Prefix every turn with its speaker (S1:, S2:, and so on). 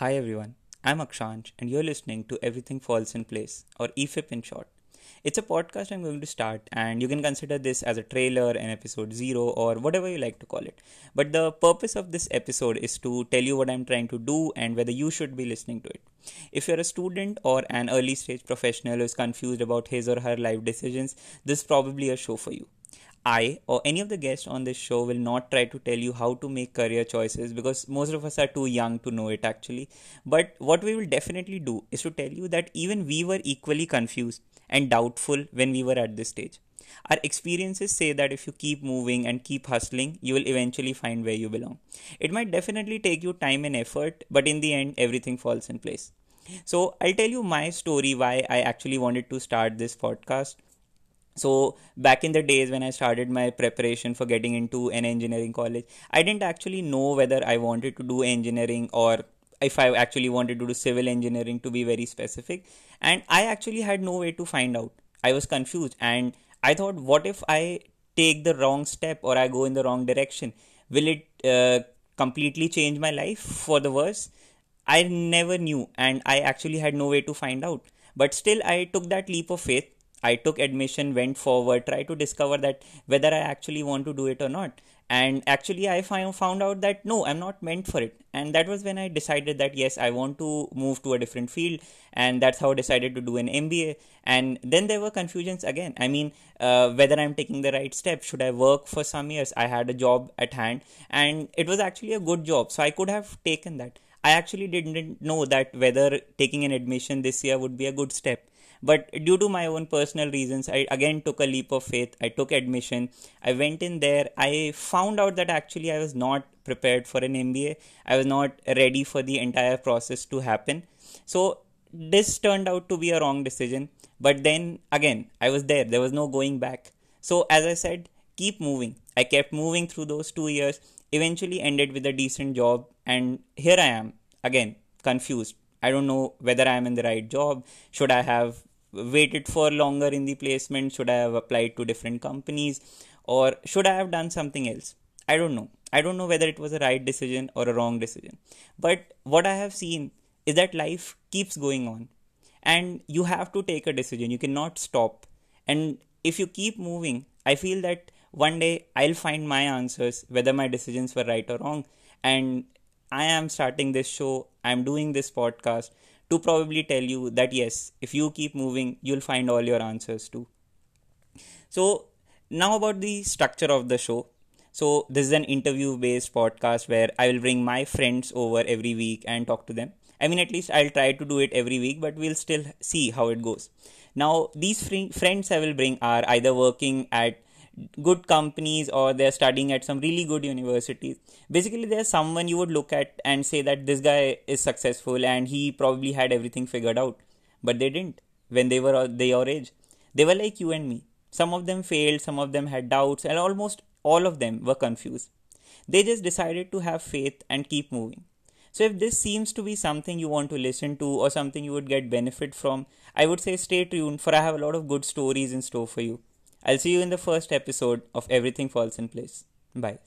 S1: Hi everyone, I'm Akshansh and you're listening to Everything Falls in Place, or EFIP in short. It's a podcast I'm going to start, and you can consider this as a trailer, an episode zero, or whatever you like to call it. But the purpose of this episode is to tell you what I'm trying to do and whether you should be listening to it. If you're a student or an early stage professional who is confused about his or her life decisions, this is probably a show for you. I or any of the guests on this show will not try to tell you how to make career choices because most of us are too young to know it actually. But what we will definitely do is to tell you that even we were equally confused and doubtful when we were at this stage. Our experiences say that if you keep moving and keep hustling, you will eventually find where you belong. It might definitely take you time and effort, but in the end, everything falls in place. So, I'll tell you my story why I actually wanted to start this podcast so back in the days when i started my preparation for getting into an engineering college i didn't actually know whether i wanted to do engineering or if i actually wanted to do civil engineering to be very specific. And i actually had no way to find out. I was confused. And i thought what if i take the wrong step or i go in the wrong direction? Will it uh, completely change my life for the worse? I never knew. And i actually had no way to find out. But still i took that leap of faith I took admission, went forward, tried to discover that whether I actually want to do it or not. And actually, I found out that no, I'm not meant for it. And that was when I decided that yes, I want to move to a different field. And that's how I decided to do an MBA. And then there were confusions again. I mean, uh, whether I'm taking the right step. Should I work for some years? I had a job at hand, and it was actually a good job. So I could have taken that. I actually didn't know that whether taking an admission this year would be a good step but due to my own personal reasons i again took a leap of faith. I took admission. I went in there. I found out that actually i was not prepared for an mba i was not ready for the entire process to happen. So this turned out to be a wrong decision. But then again i was there. There was no going back. So as i said keep moving. I kept moving through those 2 years. Eventually ended with a decent job. And here i am again confused. I don't know whether i am in the right job. Should i have waited for longer in the placement? Should I have applied to different companies? Or should I have done something else? I don't know. I don't know whether it was a right decision or a wrong decision. But what I have seen is that life keeps going on and you have to take a decision. You cannot stop. And if you keep moving, I feel that one day I'll find my answers, whether my decisions were right or wrong. And I am starting this show, I'm doing this podcast to probably tell you that yes, if you keep moving, you'll find all your answers too. So, now about the structure of the show. So, this is an interview based podcast where I will bring my friends over every week and talk to them. I mean, at least I'll try to do it every week, but we'll still see how it goes. Now, these friends I will bring are either working at good companies or they're studying at some really good universities. Basically there's someone you would look at and say that this guy is successful and he probably had everything figured out. But they didn't when they were they your age. They were like you and me. Some of them failed some of them had doubts and almost all of them were confused. They just decided to have faith and keep moving. So if this seems to be something you want to listen to or something you would get benefit from i would say stay tuned for i have a lot of good stories in store for you I'll see you in the first episode of Everything Falls in Place. Bye.